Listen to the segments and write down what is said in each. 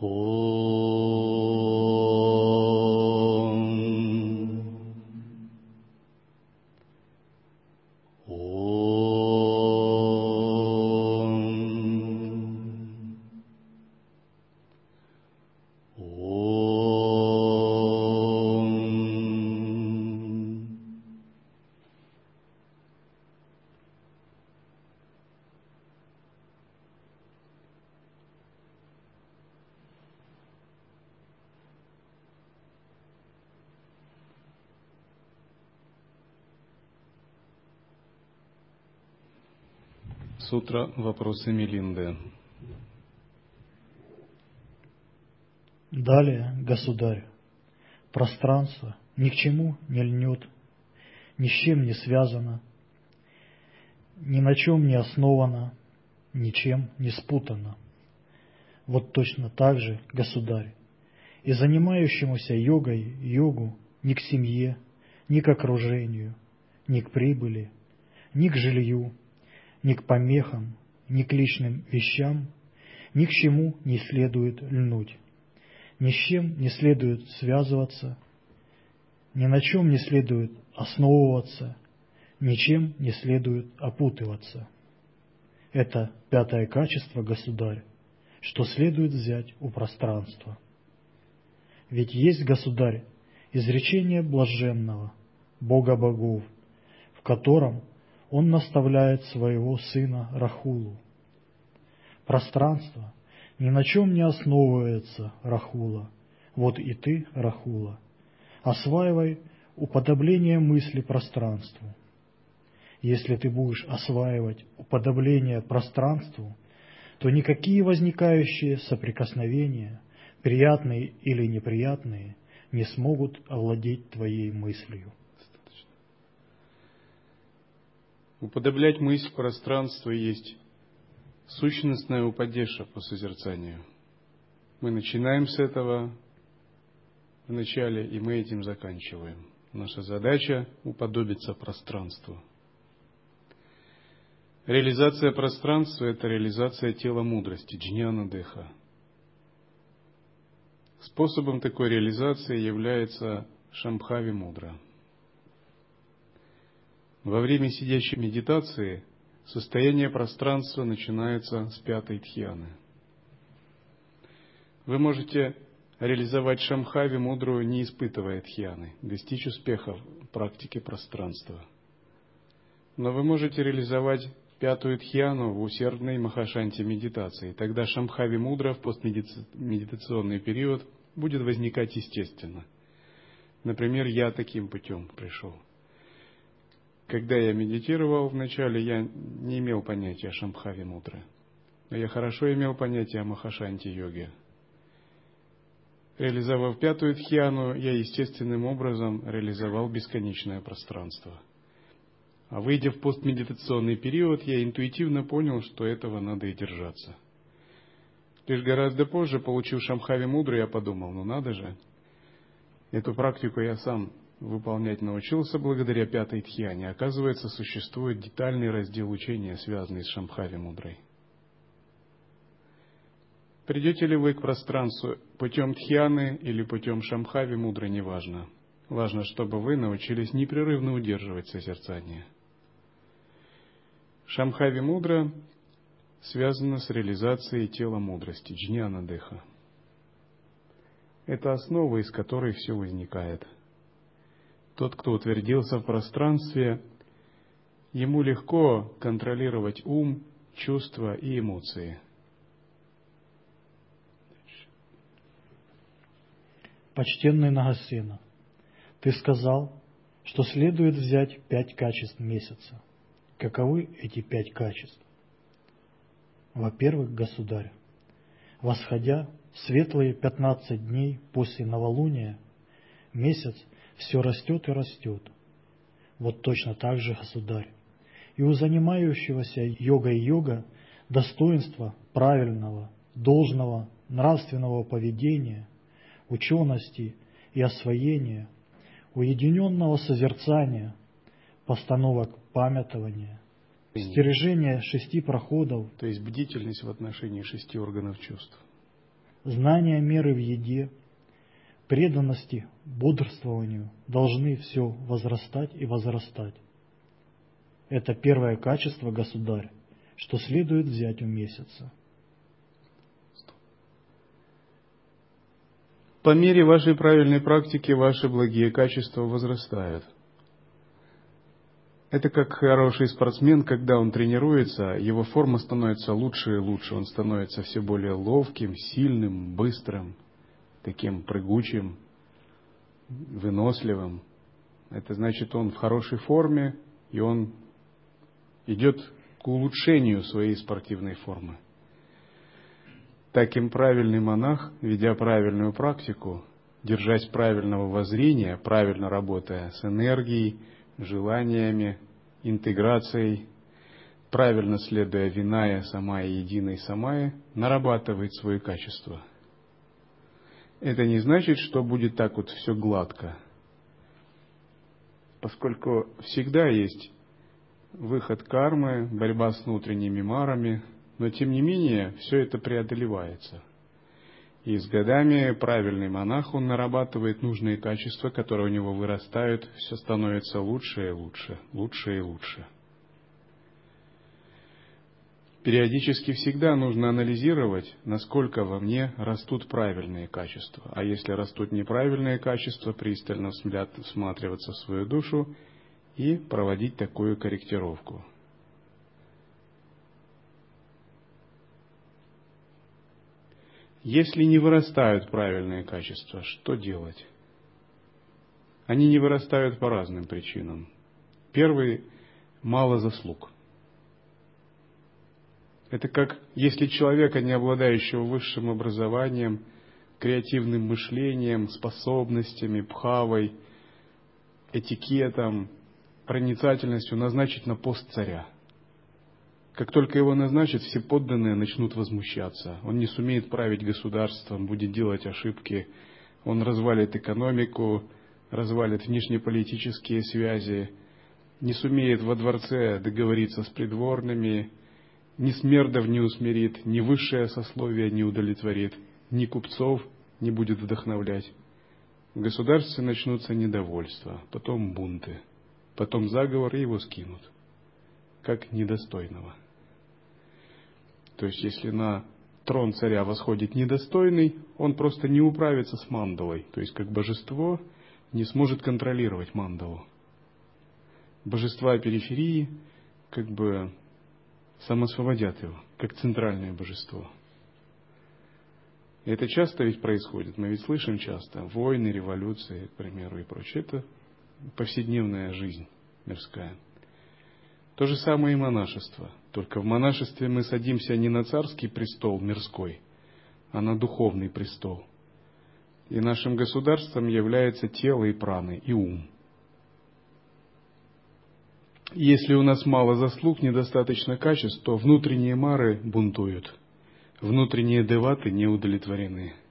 โอ้ Сутра «Вопросы Мелинды». Далее, государь, пространство ни к чему не льнет, ни с чем не связано, ни на чем не основано, ничем не спутано. Вот точно так же, государь, и занимающемуся йогой йогу ни к семье, ни к окружению, ни к прибыли, ни к жилью, ни к помехам, ни к личным вещам, ни к чему не следует льнуть, ни с чем не следует связываться, ни на чем не следует основываться, ничем не следует опутываться. Это пятое качество, государь, что следует взять у пространства. Ведь есть, государь, изречение блаженного, Бога богов, в котором он наставляет своего сына Рахулу. Пространство ни на чем не основывается, Рахула. Вот и ты, Рахула, осваивай уподобление мысли пространству. Если ты будешь осваивать уподобление пространству, то никакие возникающие соприкосновения, приятные или неприятные, не смогут овладеть твоей мыслью. Уподоблять мысль пространству есть сущностная упадеша по созерцанию. Мы начинаем с этого в начале, и мы этим заканчиваем. Наша задача – уподобиться пространству. Реализация пространства – это реализация тела мудрости, джняна деха. Способом такой реализации является шамбхави мудра – во время сидящей медитации состояние пространства начинается с пятой тхьяны. Вы можете реализовать шамхави мудрую, не испытывая тхьяны, достичь успеха в практике пространства. Но вы можете реализовать пятую тхьяну в усердной махашанте медитации. Тогда шамхави мудра в постмедитационный период будет возникать естественно. Например, я таким путем пришел – когда я медитировал вначале, я не имел понятия о Шамхави Мудры. Но я хорошо имел понятие о Махашанти йоге. Реализовав пятую тхьяну, я естественным образом реализовал бесконечное пространство. А выйдя в постмедитационный период, я интуитивно понял, что этого надо и держаться. Лишь гораздо позже, получив Шамхави Мудру, я подумал, ну надо же, эту практику я сам выполнять научился благодаря пятой тхьяне, оказывается, существует детальный раздел учения, связанный с Шамхави Мудрой. Придете ли вы к пространству путем тхьяны или путем Шамхави Мудры, неважно. Важно, чтобы вы научились непрерывно удерживать созерцание. Шамхави Мудра связана с реализацией тела мудрости, джняна деха. Это основа, из которой все возникает – тот, кто утвердился в пространстве, ему легко контролировать ум, чувства и эмоции. Почтенный Нагасена, ты сказал, что следует взять пять качеств месяца. Каковы эти пять качеств? Во-первых, государь, восходя светлые пятнадцать дней после новолуния, месяц все растет и растет. Вот точно так же, государь. И у занимающегося йогой йога достоинство правильного, должного, нравственного поведения, учености и освоения, уединенного созерцания, постановок памятования, стережения шести проходов. То есть бдительность в отношении шести органов чувств. знания меры в еде, преданности, бодрствованию должны все возрастать и возрастать. Это первое качество, государь, что следует взять у месяца. По мере вашей правильной практики ваши благие качества возрастают. Это как хороший спортсмен, когда он тренируется, его форма становится лучше и лучше, он становится все более ловким, сильным, быстрым, таким прыгучим, выносливым. Это значит, он в хорошей форме, и он идет к улучшению своей спортивной формы. Таким правильный монах, ведя правильную практику, держась правильного воззрения, правильно работая с энергией, желаниями, интеграцией, правильно следуя виная, самая, единой самая, нарабатывает свои качества. Это не значит, что будет так вот все гладко, поскольку всегда есть выход кармы, борьба с внутренними марами, но тем не менее все это преодолевается. И с годами правильный монах, он нарабатывает нужные качества, которые у него вырастают, все становится лучше и лучше, лучше и лучше. Периодически всегда нужно анализировать, насколько во мне растут правильные качества. А если растут неправильные качества, пристально всматриваться в свою душу и проводить такую корректировку. Если не вырастают правильные качества, что делать? Они не вырастают по разным причинам. Первый – мало заслуг. Это как если человека, не обладающего высшим образованием, креативным мышлением, способностями, пхавой, этикетом, проницательностью назначить на пост царя. Как только его назначат, все подданные начнут возмущаться. Он не сумеет править государством, будет делать ошибки, он развалит экономику, развалит внешнеполитические связи, не сумеет во дворце договориться с придворными, ни смердов не усмирит, ни высшее сословие не удовлетворит, ни купцов не будет вдохновлять. В государстве начнутся недовольства, потом бунты потом заговор и его скинут, как недостойного. То есть, если на трон царя восходит недостойный, он просто не управится с мандалой, то есть, как божество не сможет контролировать мандалу. Божества периферии как бы самосвободят его, как центральное божество. И это часто ведь происходит, мы ведь слышим часто, войны, революции, к примеру, и прочее. Это повседневная жизнь мирская. То же самое и монашество. Только в монашестве мы садимся не на царский престол мирской, а на духовный престол. И нашим государством является тело и праны, и ум. Если у нас мало заслуг, недостаточно качеств, то внутренние мары бунтуют, внутренние деваты не удовлетворены –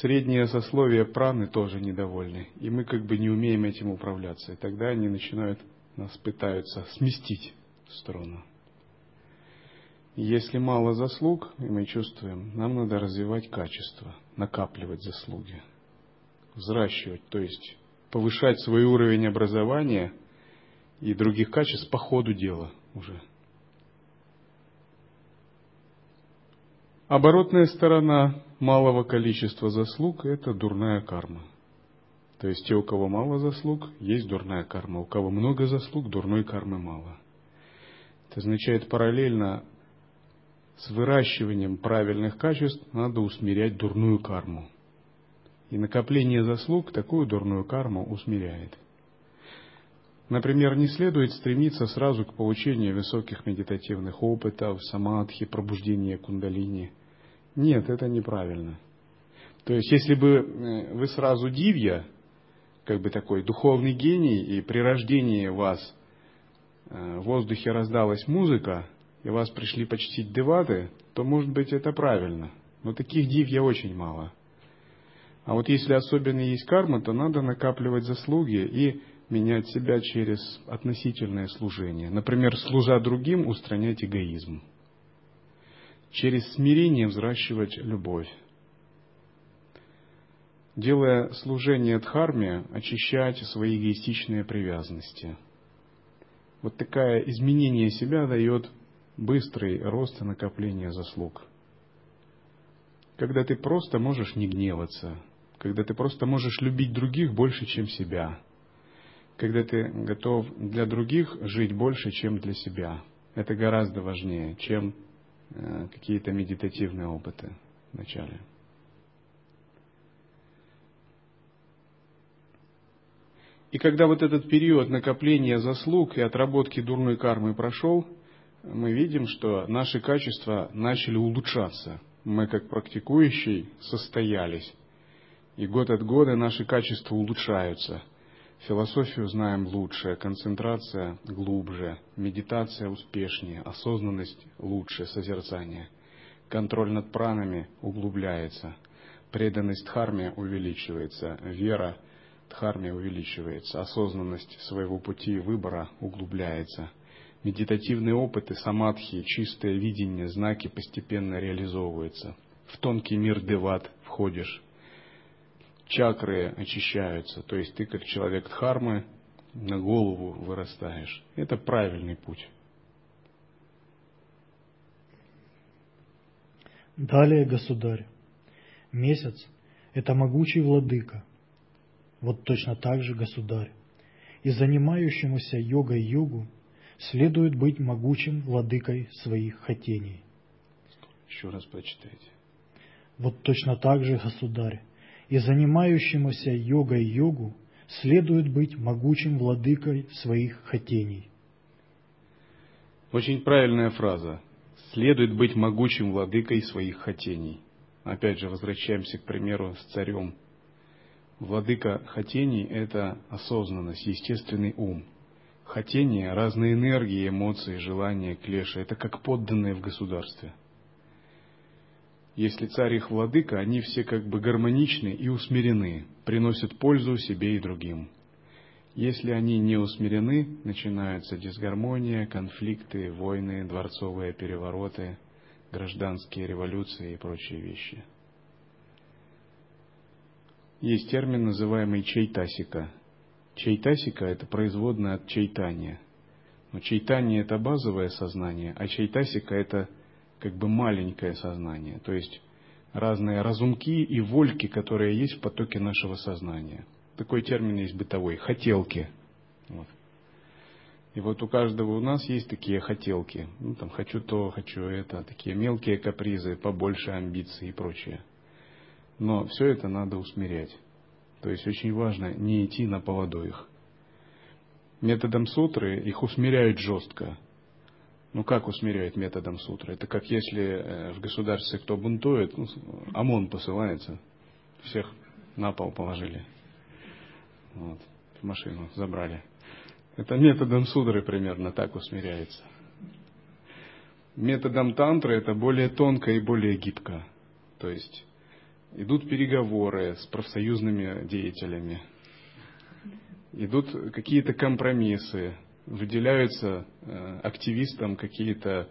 среднее сословие праны тоже недовольны, и мы как бы не умеем этим управляться. И тогда они начинают, нас пытаются сместить в сторону. Если мало заслуг, и мы чувствуем, нам надо развивать качество, накапливать заслуги, взращивать, то есть повышать свой уровень образования и других качеств по ходу дела уже – Оборотная сторона малого количества заслуг – это дурная карма. То есть те, у кого мало заслуг, есть дурная карма. У кого много заслуг, дурной кармы мало. Это означает параллельно с выращиванием правильных качеств надо усмирять дурную карму. И накопление заслуг такую дурную карму усмиряет. Например, не следует стремиться сразу к получению высоких медитативных опытов, самадхи, пробуждения кундалини – нет, это неправильно. То есть, если бы э, вы сразу дивья, как бы такой духовный гений, и при рождении вас э, в воздухе раздалась музыка, и вас пришли почтить деваты, то, может быть, это правильно. Но таких дивья очень мало. А вот если особенно есть карма, то надо накапливать заслуги и менять себя через относительное служение. Например, служа другим, устранять эгоизм. через смирение взращивать любовь. Делая служение Дхарме, очищать свои эгоистичные привязанности. Вот такое изменение себя дает быстрый рост и накопление заслуг. Когда ты просто можешь не гневаться, когда ты просто можешь любить других больше, чем себя, когда ты готов для других жить больше, чем для себя. Это гораздо важнее, чем э, какие-то медитативные опыты вначале. И когда вот этот период накопления заслуг и отработки дурной кармы прошел, мы видим, что наши качества начали улучшаться. Мы, как практикующие, состоялись. И год от года наши качества улучшаются. Философию знаем лучше, концентрация глубже, медитация успешнее, осознанность лучше, созерцание. Контроль над пранами углубляется, преданность дхарме увеличивается, вера дхарме увеличивается, осознанность своего пути выбора углубляется – медитативные опыты, самадхи, чистое видение, знаки постепенно реализовываются. В тонкий мир деват входишь, чакры очищаются, то есть ты как человек дхармы на голову вырастаешь. Это правильный путь. Далее, государь, месяц – это могучий владыка. Вот точно так же, государь, и занимающемуся йогой йогу следует быть могучим владыкой своих хотений. Еще раз прочитайте. Вот точно так же, государь, и занимающемуся йогой йогу следует быть могучим владыкой своих хотений. Очень правильная фраза. Следует быть могучим владыкой своих хотений. Опять же, возвращаемся к примеру с царем. Владыка хотений – это осознанность, естественный ум – хотения, разные энергии, эмоции, желания, клеши – это как подданные в государстве. Если царь их владыка, они все как бы гармоничны и усмирены, приносят пользу себе и другим. Если они не усмирены, начинаются дисгармония, конфликты, войны, дворцовые перевороты, гражданские революции и прочие вещи. Есть термин, называемый чайтасика – Чайтасика – это производная от чайтания. Но чайтание – это базовое сознание, а чайтасика – это как бы маленькое сознание. То есть разные разумки и вольки, которые есть в потоке нашего сознания. Такой термин есть бытовой – хотелки. Вот. И вот у каждого у нас есть такие хотелки. Ну, там, хочу то, хочу это, такие мелкие капризы, побольше амбиций и прочее. Но все это надо усмирять. То есть очень важно не идти на поводу их. Методом сутры их усмиряют жестко. Ну как усмиряют методом сутры? Это как если э, в государстве кто бунтует, ну, ОМОН посылается, всех на пол положили. Вот, в машину забрали. Это методом судры примерно так усмиряется. Методом тантры это более тонко и более гибко. То есть идут переговоры с профсоюзными деятелями, идут какие-то компромиссы, выделяются э, активистам какие-то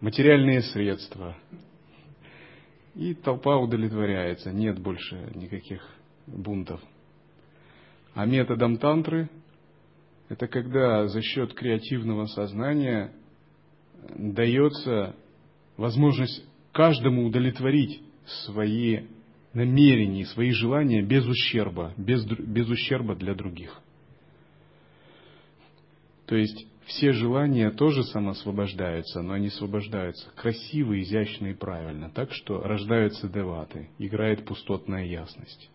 материальные средства. И толпа удовлетворяется, нет больше никаких бунтов. А методом тантры это когда за счет креативного сознания дается возможность каждому удовлетворить свои намерений, свои желания без ущерба, без, без ущерба для других. То есть все желания тоже самоосвобождаются, но они освобождаются красиво, изящно и правильно, так что рождаются деваты, играет пустотная ясность.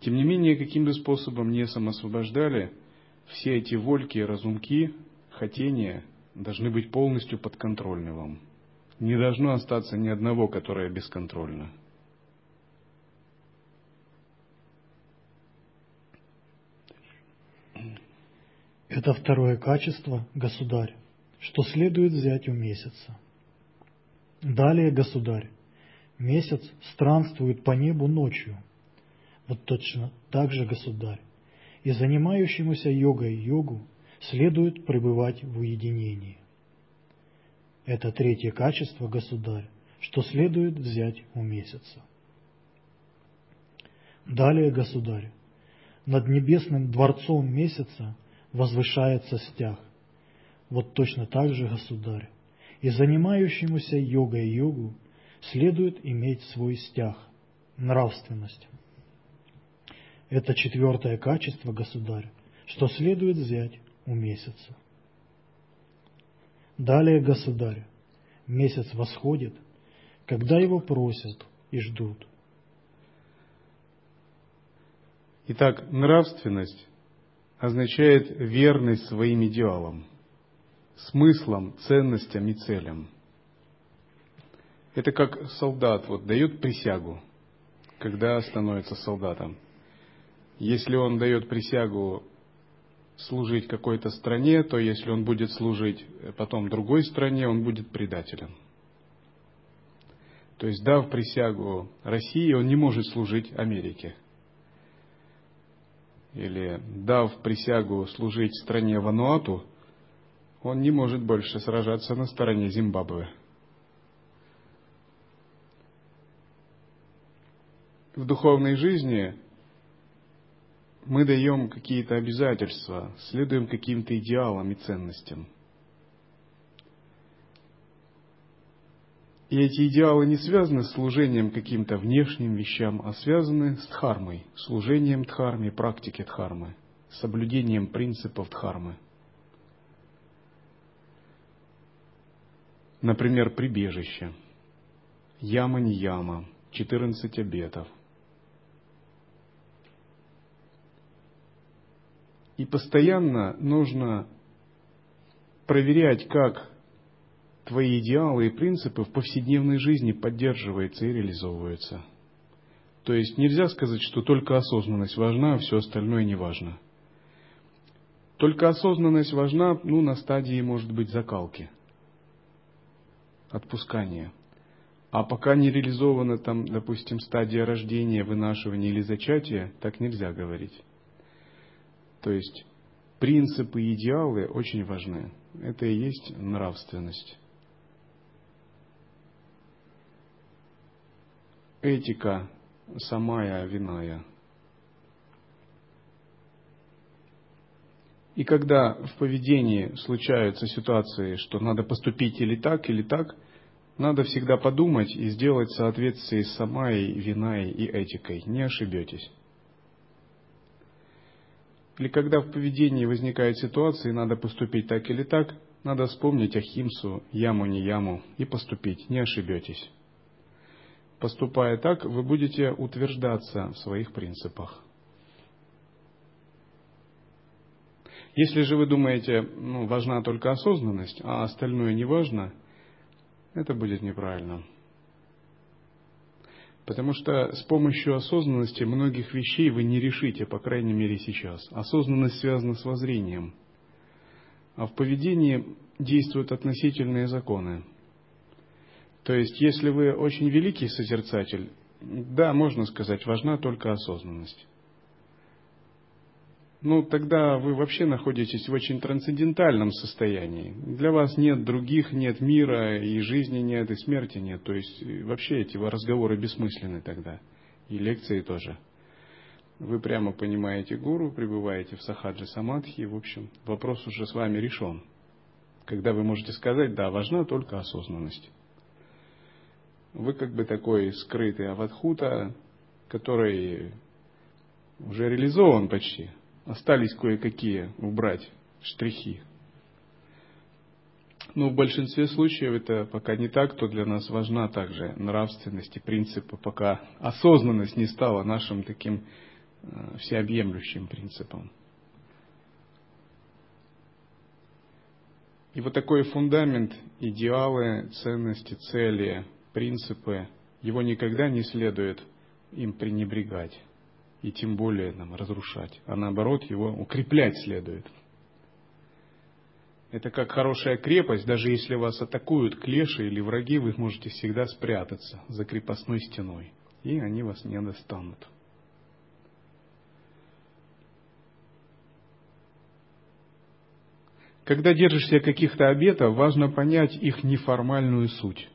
Тем не менее, каким бы способом не самоосвобождали, все эти вольки, разумки, хотения должны быть полностью подконтрольны вам – не должно остаться ни одного, которое бесконтрольно. Это второе качество, государь, что следует взять у месяца. Далее, государь, месяц странствует по небу ночью. Вот точно так же, государь, и занимающемуся йогой йогу следует пребывать в уединении. Это третье качество, государь, что следует взять у месяца. Далее, государь, над небесным дворцом месяца возвышается стяг. Вот точно так же, государь, и занимающемуся йогой йогу следует иметь свой стяг – нравственность. Это четвертое качество, государь, что следует взять у месяца. Далее, государь, месяц восходит, когда его просят и ждут. Итак, нравственность означает верность своим идеалам, смыслам, ценностям и целям. Это как солдат вот дает присягу, когда становится солдатом. Если он дает присягу служить какой-то стране, то если он будет служить потом другой стране, он будет предателем. То есть, дав присягу России, он не может служить Америке. Или дав присягу служить стране Вануату, он не может больше сражаться на стороне Зимбабве. В духовной жизни мы даем какие-то обязательства, следуем каким-то идеалам и ценностям. И эти идеалы не связаны с служением каким-то внешним вещам, а связаны с дхармой, служением дхарме, практикой дхармы, соблюдением принципов дхармы. Например, прибежище. Яма не яма, 14 обетов, И постоянно нужно проверять, как твои идеалы и принципы в повседневной жизни поддерживаются и реализовываются. То есть нельзя сказать, что только осознанность важна, а все остальное не важно. Только осознанность важна, ну, на стадии, может быть, закалки, отпускания. А пока не реализована там, допустим, стадия рождения, вынашивания или зачатия, так нельзя говорить. То есть принципы и идеалы очень важны. Это и есть нравственность. Этика самая виная. И когда в поведении случаются ситуации, что надо поступить или так, или так, надо всегда подумать и сделать в с самой виной и этикой. Не ошибетесь. Или когда в поведении возникает ситуация, и надо поступить так или так, надо вспомнить Ахимсу, яму не яму, и поступить, не ошибетесь. Поступая так, вы будете утверждаться в своих принципах. Если же вы думаете, ну, важна только осознанность, а остальное не важно, это будет неправильно. Потому что с помощью осознанности многих вещей вы не решите, по крайней мере сейчас. Осознанность связана с воззрением. А в поведении действуют относительные законы. То есть, если вы очень великий созерцатель, да, можно сказать, важна только осознанность ну тогда вы вообще находитесь в очень трансцендентальном состоянии. Для вас нет других, нет мира, и жизни нет, и смерти нет. То есть э, вообще эти разговоры бессмысленны тогда. И лекции тоже. Вы прямо понимаете гуру, пребываете в сахаджи самадхи, в общем, вопрос уже с вами решен. Когда вы можете сказать, да, важна только осознанность. Вы как бы такой скрытый аватхута, который уже реализован почти, Остались кое-какие убрать штрихи. Но в большинстве случаев это пока не так, то для нас важна также нравственность и принципы, пока осознанность не стала нашим таким э, всеобъемлющим принципом. И вот такой фундамент, идеалы, ценности, цели, принципы, его никогда не следует им пренебрегать и тем более нам разрушать, а наоборот его укреплять следует. Это как хорошая крепость, даже если вас атакуют клеши или враги, вы можете всегда спрятаться за крепостной стеной, и они вас не достанут. когда держишься каких-то обетов, важно понять их неформальную суть.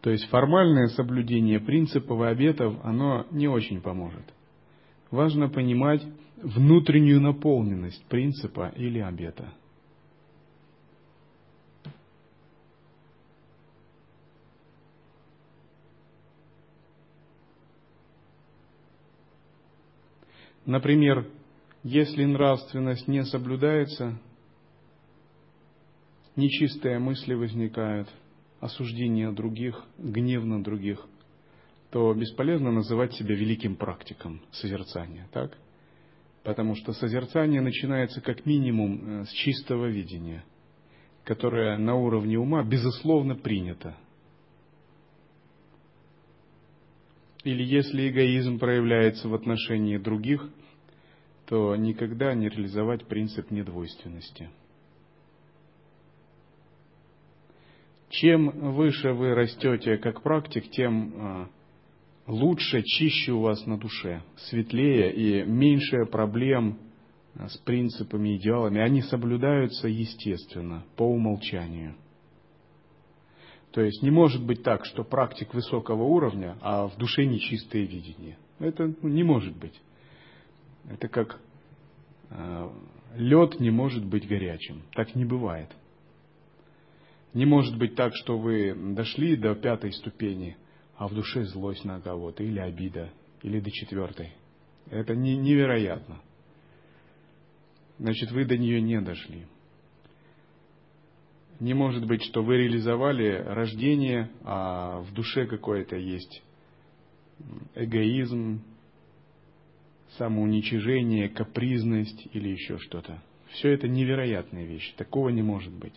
То есть формальное соблюдение принципов и обетов, оно не очень поможет. Важно понимать внутреннюю наполненность принципа или обета. Например, если нравственность не соблюдается, нечистые мысли возникают, осуждение других, гнев на других, то бесполезно называть себя великим практиком созерцания, так? Потому что созерцание начинается как минимум э, с чистого видения, которое на уровне ума безусловно принято. Или если эгоизм проявляется в отношении других, то никогда не реализовать принцип недвойственности – Чем выше вы растете как практик, тем а, лучше, чище у вас на душе, светлее и меньше проблем а, с принципами, идеалами. Они соблюдаются естественно, по умолчанию. То есть не может быть так, что практик высокого уровня, а в душе нечистое видение. Это ну, не может быть. Это как э, лед не может быть горячим. Так не бывает. Не может быть так, что вы дошли до пятой ступени, а в душе злость на кого-то, или обида, или до четвертой. Это не, невероятно. Значит, вы до нее не дошли. Не может быть, что вы реализовали рождение, а в душе какое-то есть эгоизм, самоуничижение, капризность или еще что-то. Все это невероятные вещи. Такого не может быть.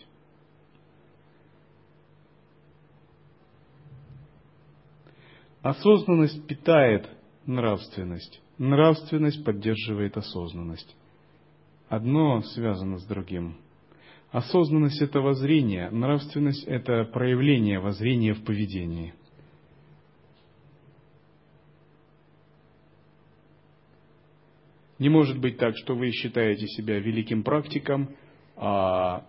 Осознанность питает нравственность. Нравственность поддерживает осознанность. Одно связано с другим. Осознанность – это воззрение, нравственность – это проявление воззрения в поведении. Не может быть так, что вы считаете себя великим практиком, а,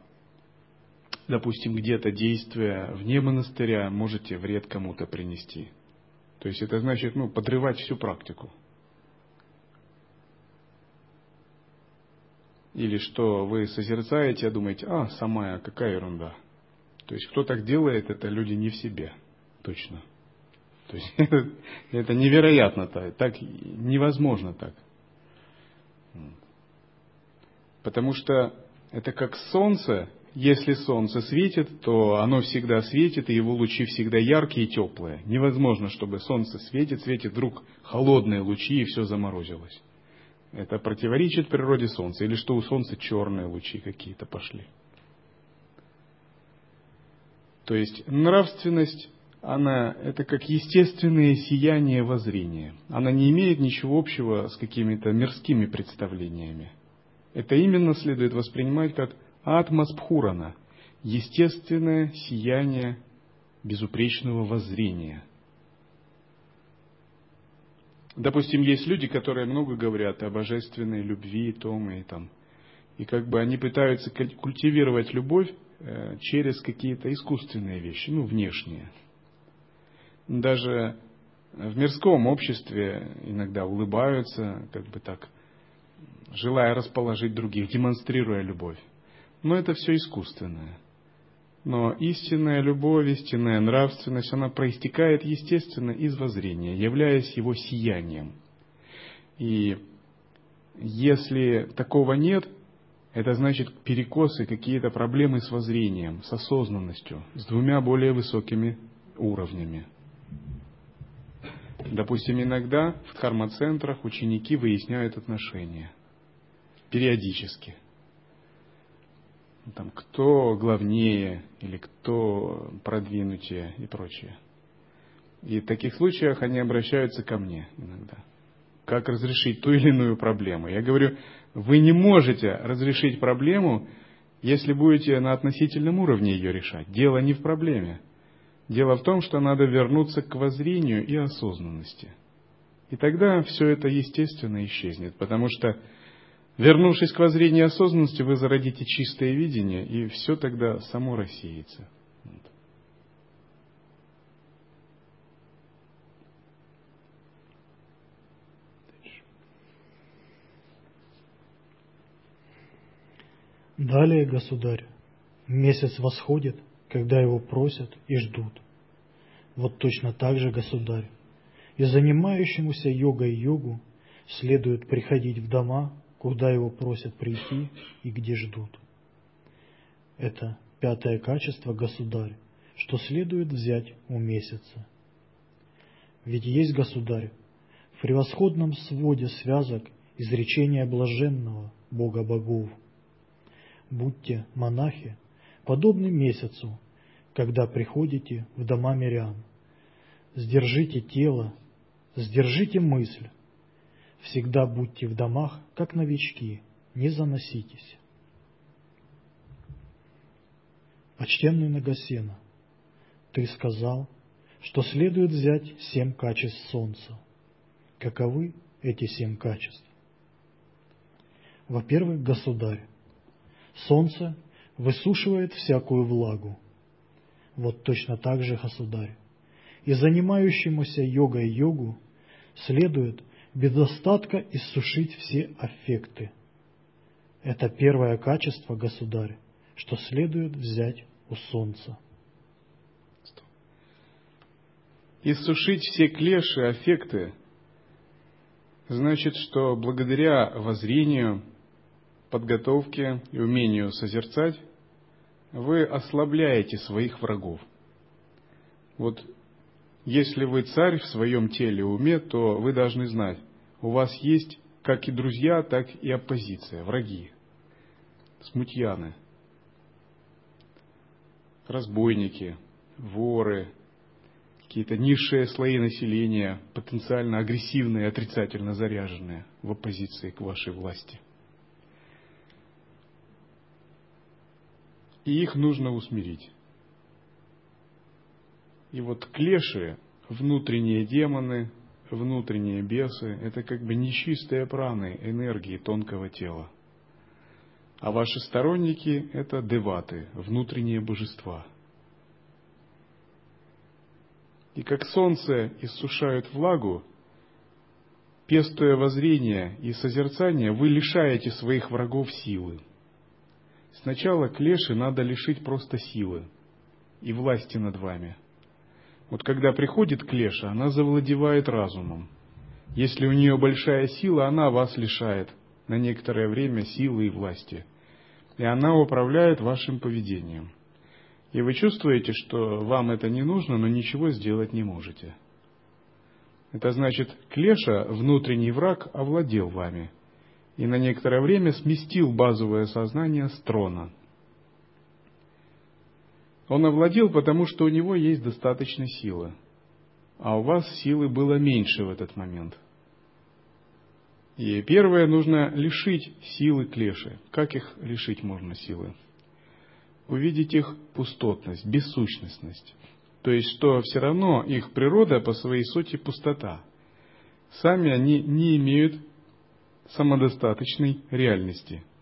допустим, где-то действия вне монастыря можете вред кому-то принести – то есть это значит, ну, подрывать всю практику. Или что вы созерцаете, а думаете, а, самая, какая ерунда. То есть кто так делает, это люди не в себе. Точно. То есть это, это невероятно так, так невозможно так. Потому что это как солнце, если солнце светит, то оно всегда светит, и его лучи всегда яркие и теплые. Невозможно, чтобы солнце светит, светит вдруг холодные лучи, и все заморозилось. Это противоречит природе солнца. Или что у солнца черные лучи какие-то пошли. То есть нравственность, она это как естественное сияние воззрения. Она не имеет ничего общего с какими-то мирскими представлениями. Это именно следует воспринимать как Атмаспхурана – естественное сияние безупречного воззрения. Допустим, есть люди, которые много говорят о божественной любви, том и там. И как бы они пытаются культивировать любовь э, через какие-то искусственные вещи, ну, внешние. Даже в мирском обществе иногда улыбаются, как бы так, желая расположить других, демонстрируя любовь. Но это все искусственное. Но истинная любовь, истинная нравственность, она проистекает естественно из воззрения, являясь его сиянием. И если такого нет, это значит перекосы, какие-то проблемы с воззрением, с осознанностью, с двумя более высокими уровнями. Допустим, иногда в дхарма-центрах ученики выясняют отношения. Периодически там, кто главнее или кто продвинутее и прочее. И в таких случаях они обращаются ко мне иногда. Как разрешить ту или иную проблему? Я говорю, вы не можете разрешить проблему, если будете на относительном уровне ее решать. Дело не в проблеме. Дело в том, что надо вернуться к воззрению и осознанности. И тогда все это естественно исчезнет, потому что Вернувшись к воззрению осознанности, вы зародите чистое видение, и все тогда само рассеется. Далее, государь, месяц восходит, когда его просят и ждут. Вот точно так же, государь, и занимающемуся йогой йогу следует приходить в дома, куда его просят прийти и где ждут. Это пятое качество, государь, что следует взять у месяца. Ведь есть, государь, в превосходном своде связок изречения блаженного Бога богов. Будьте монахи, подобны месяцу, когда приходите в дома мирян. Сдержите тело, сдержите мысль, Всегда будьте в домах, как новички, не заноситесь. Почтенный Нагасена, ты сказал, что следует взять семь качеств солнца. Каковы эти семь качеств? Во-первых, государь, солнце высушивает всякую влагу. Вот точно так же, государь, и занимающемуся йогой йогу следует без достатка иссушить все аффекты. Это первое качество, государь, что следует взять у солнца. Иссушить все клеши, аффекты, значит, что благодаря воззрению, подготовке и умению созерцать, вы ослабляете своих врагов. Вот если вы царь в своем теле и уме, то вы должны знать, у вас есть как и друзья, так и оппозиция, враги, смутьяны, разбойники, воры, какие-то низшие слои населения, потенциально агрессивные, отрицательно заряженные в оппозиции к вашей власти. И их нужно усмирить. И вот клеши, внутренние демоны, внутренние бесы, это как бы нечистые праны энергии тонкого тела. А ваши сторонники – это деваты, внутренние божества. И как солнце иссушает влагу, пестуя воззрение и созерцание, вы лишаете своих врагов силы. Сначала клеши надо лишить просто силы и власти над вами – вот когда приходит клеша, она завладевает разумом. Если у нее большая сила, она вас лишает на некоторое время силы и власти. И она управляет вашим поведением. И вы чувствуете, что вам это не нужно, но ничего сделать не можете. Это значит, клеша, внутренний враг, овладел вами и на некоторое время сместил базовое сознание с трона – он овладел, потому что у него есть достаточно силы, а у вас силы было меньше в этот момент. И первое, нужно лишить силы клеши. Как их лишить можно силы? Увидеть их пустотность, бессущностность. То есть, что все равно их природа по своей сути пустота. Сами они не имеют самодостаточной реальности –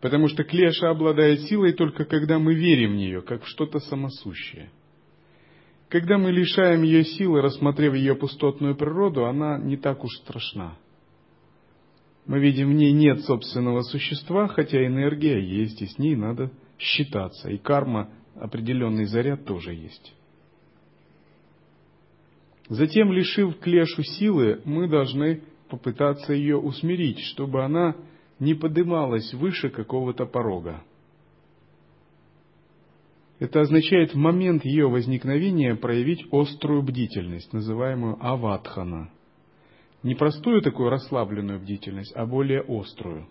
Потому что клеша обладает силой только когда мы верим в нее, как в что-то самосущее. Когда мы лишаем ее силы, рассмотрев ее пустотную природу, она не так уж страшна. Мы видим, в ней нет собственного существа, хотя энергия есть, и с ней надо считаться. И карма, определенный заряд тоже есть. Затем, лишив клешу силы, мы должны попытаться ее усмирить, чтобы она не подымалась выше какого-то порога. Это означает в момент ее возникновения проявить острую бдительность, называемую аватхана. Не простую такую расслабленную бдительность, а более острую.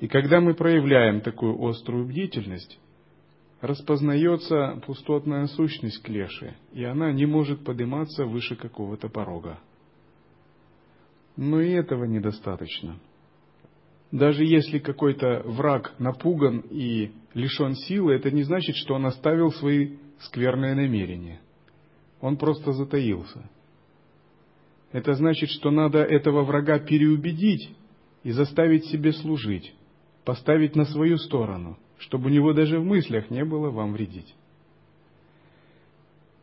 И когда мы проявляем такую острую бдительность, распознается пустотная сущность клеши, и она не может подниматься выше какого-то порога. Но и этого недостаточно. Даже если какой-то враг напуган и лишен силы, это не значит, что он оставил свои скверные намерения. Он просто затаился. Это значит, что надо этого врага переубедить и заставить себе служить, поставить на свою сторону, чтобы у него даже в мыслях не было вам вредить.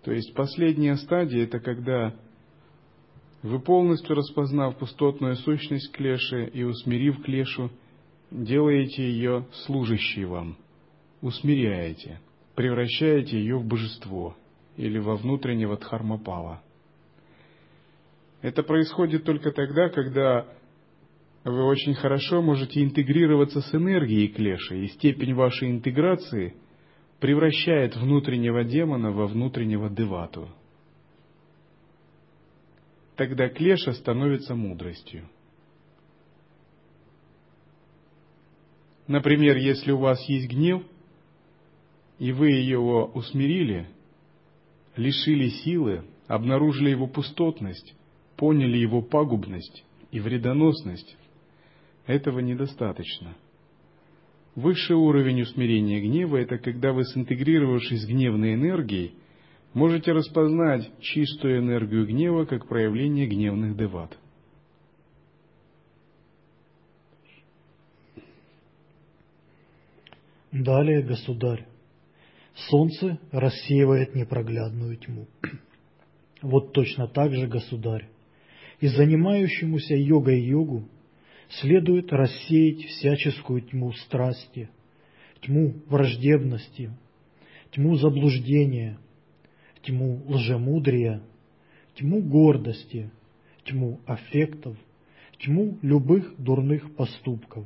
То есть последняя стадия – это когда вы полностью распознав пустотную сущность клеши и усмирив клешу, делаете ее служащей вам, усмиряете, превращаете ее в божество или во внутреннего дхармапала. Это происходит только тогда, когда вы очень хорошо можете интегрироваться с энергией клеши, и степень вашей интеграции – превращает внутреннего демона во внутреннего девату. Тогда клеша становится мудростью. Например, если у вас есть гнев, и вы его усмирили, лишили силы, обнаружили его пустотность, поняли его пагубность и вредоносность, этого недостаточно – Высший уровень усмирения гнева – это когда вы, синтегрировавшись с гневной энергией, можете распознать чистую энергию гнева как проявление гневных деват. Далее, государь, солнце рассеивает непроглядную тьму. Вот точно так же, государь, и занимающемуся йогой йогу следует рассеять всяческую тьму страсти, тьму враждебности, тьму заблуждения, тьму лжемудрия, тьму гордости, тьму аффектов, тьму любых дурных поступков.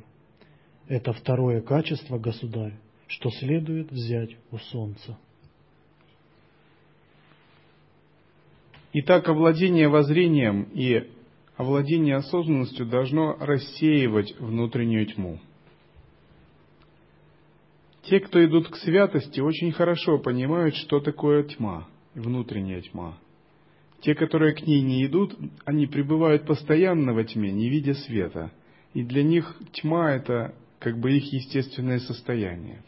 Это второе качество, государь, что следует взять у солнца. Итак, овладение воззрением и овладение осознанностью должно рассеивать внутреннюю тьму. Те, кто идут к святости, очень хорошо понимают, что такое тьма, внутренняя тьма. Те, которые к ней не идут, они пребывают постоянно во тьме, не видя света. И для них тьма – это как бы их естественное состояние.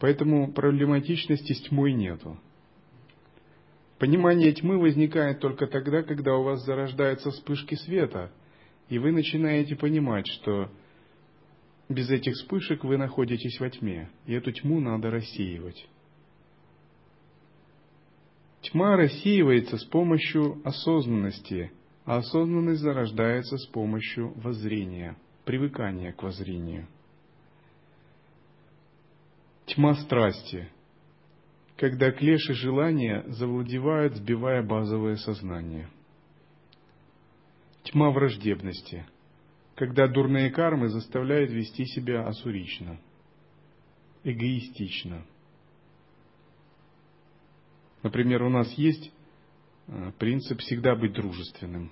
Поэтому проблематичности с тьмой нету. Понимание тьмы возникает только тогда, когда у вас зарождаются вспышки света, и вы начинаете понимать, что без этих вспышек вы находитесь во тьме, и эту тьму надо рассеивать. Тьма рассеивается с помощью осознанности, а осознанность зарождается с помощью воззрения, привыкания к воззрению. Тьма страсти – когда клеши желания завладевают, сбивая базовое сознание. Тьма враждебности, когда дурные кармы заставляют вести себя асурично, эгоистично. Например, у нас есть э, принцип всегда быть дружественным.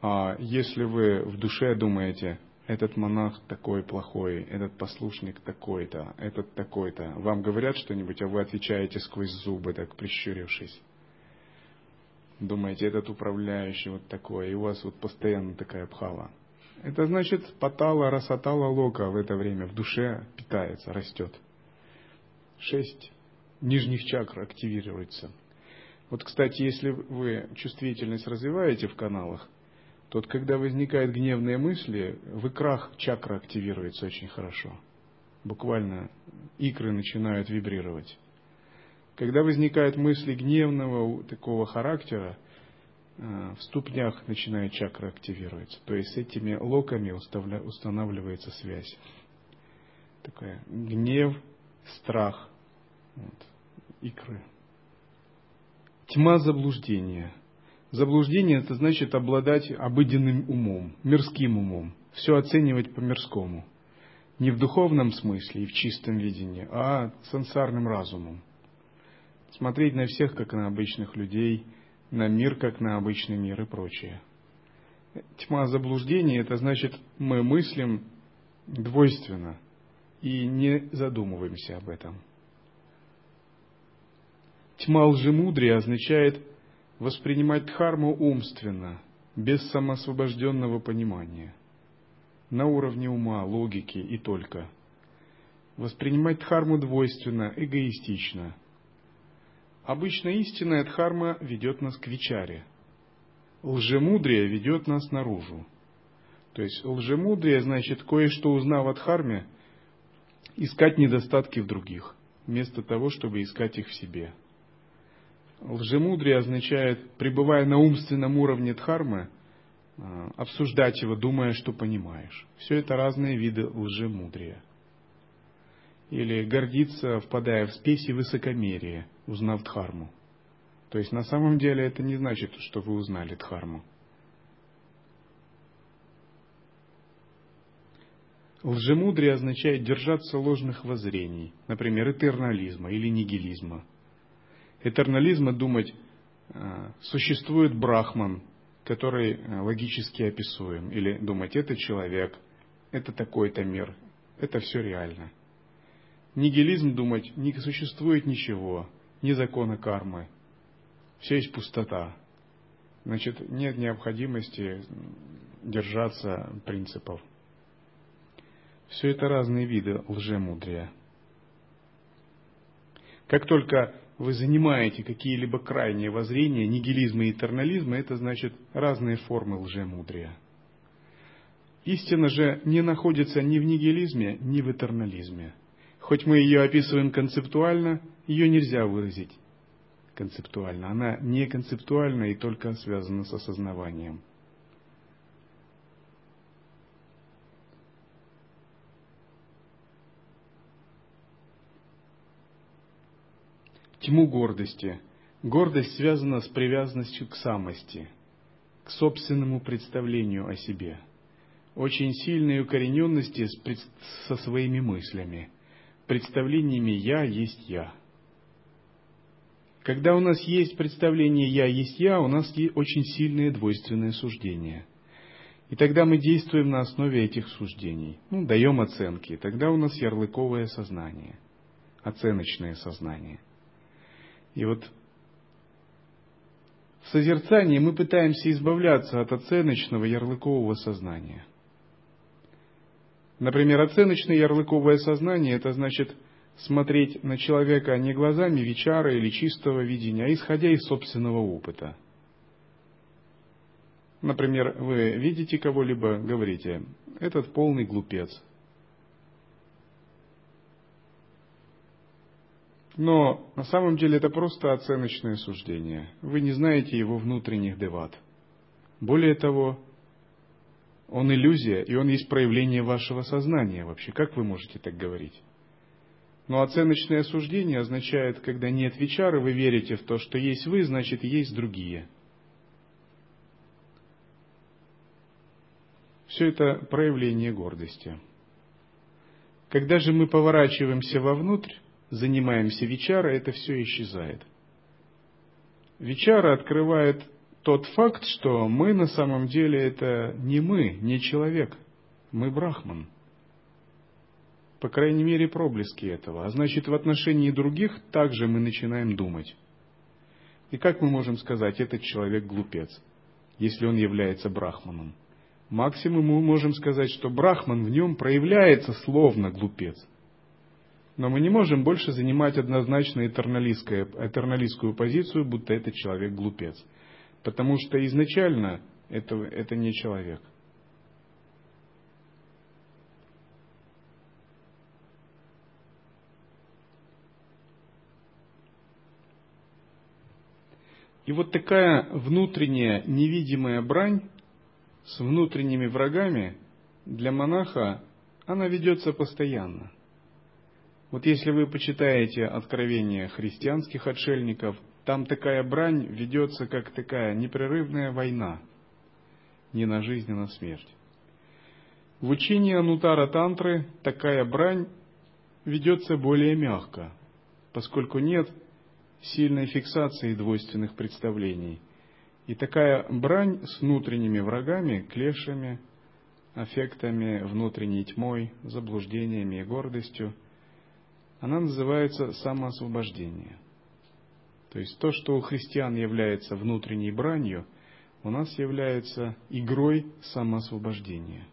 А если вы в душе думаете, этот монах такой плохой, этот послушник такой-то, этот такой-то. Вам говорят что-нибудь, а вы отвечаете сквозь зубы, так прищурившись. Думаете, этот управляющий вот такой, и у вас вот постоянно такая пхала. Это значит, патала, расатала лока в это время в душе питается, растет. Шесть нижних чакр активируется. Вот, кстати, если вы чувствительность развиваете в каналах, Тот, когда возникают гневные мысли, в икрах чакра активируется очень хорошо. Буквально икры начинают вибрировать. Когда возникают мысли гневного такого характера, э, в ступнях начинает чакра активироваться. То есть с этими локами устанавливается связь. Такая гнев, страх, вот, икры. Тьма заблуждения – Заблуждение – это значит обладать обыденным умом, мирским умом, все оценивать по-мирскому. Не в духовном смысле и в чистом видении, а сансарным разумом. Смотреть на всех, как на обычных людей, на мир, как на обычный мир и прочее. Тьма заблуждения – это значит, мы мыслим двойственно и не задумываемся об этом. Тьма лжемудрия означает – воспринимать дхарму умственно, без самосвобожденного понимания, на уровне ума, логики и только. Воспринимать дхарму двойственно, эгоистично. Обычно истинная дхарма ведет нас к вичаре. Лжемудрие ведет нас наружу. То есть лжемудрие значит кое-что узнав от харме, искать недостатки в других, вместо того, чтобы искать их в себе. Лжемудрие означает, пребывая на умственном уровне дхармы, а, обсуждать его, думая, что понимаешь. Все это разные виды лжемудрия. Или гордиться, впадая в спесь и высокомерие, узнав дхарму. То есть на самом деле это не значит, что вы узнали дхарму. Лжемудрие означает держаться ложных воззрений, например, этернализма или нигилизма. Этернализма думать, а, существует брахман, который э, логически описуем, или думать, это человек, это такой-то мир, это все реально. Нигилизм думать, не существует ничего, ни закона кармы, все есть пустота. Значит, нет необходимости держаться принципов. Все это разные виды лжемудрия. Как только вы занимаете какие-либо крайние воззрения, нигилизма и этернализма, это значит разные формы лжемудрия. Истина же не находится ни в нигилизме, ни в этернализме. Хоть мы ее описываем концептуально, ее нельзя выразить концептуально. Она не концептуальна и только связана с осознаванием. Тьму гордости. Гордость связана с привязанностью к самости, к собственному представлению о себе, очень сильной укорененности со своими мыслями, представлениями «я есть я». Когда у нас есть представление «я есть я», у нас есть очень сильные двойственные суждения. И тогда мы действуем на основе этих суждений, ну, даем оценки. Тогда у нас ярлыковое сознание, оценочное сознание – и вот в созерцании мы пытаемся избавляться от оценочного ярлыкового сознания. Например, оценочное ярлыковое сознание – это значит смотреть на человека не глазами вечара или чистого видения, а исходя из собственного опыта. Например, вы видите кого-либо, говорите, этот полный глупец – Но на самом деле это просто оценочное суждение. Вы не знаете его внутренних деват. Более того, он иллюзия, и он есть проявление вашего сознания вообще. Как вы можете так говорить? Но оценочное суждение означает, когда нет вечара, вы верите в то, что есть вы, значит есть другие. Все это проявление гордости. Когда же мы поворачиваемся вовнутрь, занимаемся вечара, это все исчезает. Вечара открывает тот факт, что мы на самом деле это не мы, не человек, мы брахман. По крайней мере, проблески этого. А значит, в отношении других также мы начинаем думать. И как мы можем сказать, этот человек глупец, если он является брахманом? Максимум мы можем сказать, что брахман в нем проявляется словно глупец – но мы не можем больше занимать однозначно этерналистскую позицию, будто этот человек глупец. Потому что изначально это, это не человек. И вот такая внутренняя невидимая брань с внутренними врагами для монаха, она ведется постоянно – вот если вы почитаете откровения христианских отшельников, там такая брань ведется как такая непрерывная война, не на жизнь, а на смерть. В учении Анутара Тантры такая брань ведется более мягко, поскольку нет сильной фиксации двойственных представлений. И такая брань с внутренними врагами, клешами, аффектами, внутренней тьмой, заблуждениями и гордостью – она называется самоосвобождение. То есть то, что у христиан является внутренней бранью, у нас является игрой самоосвобождения.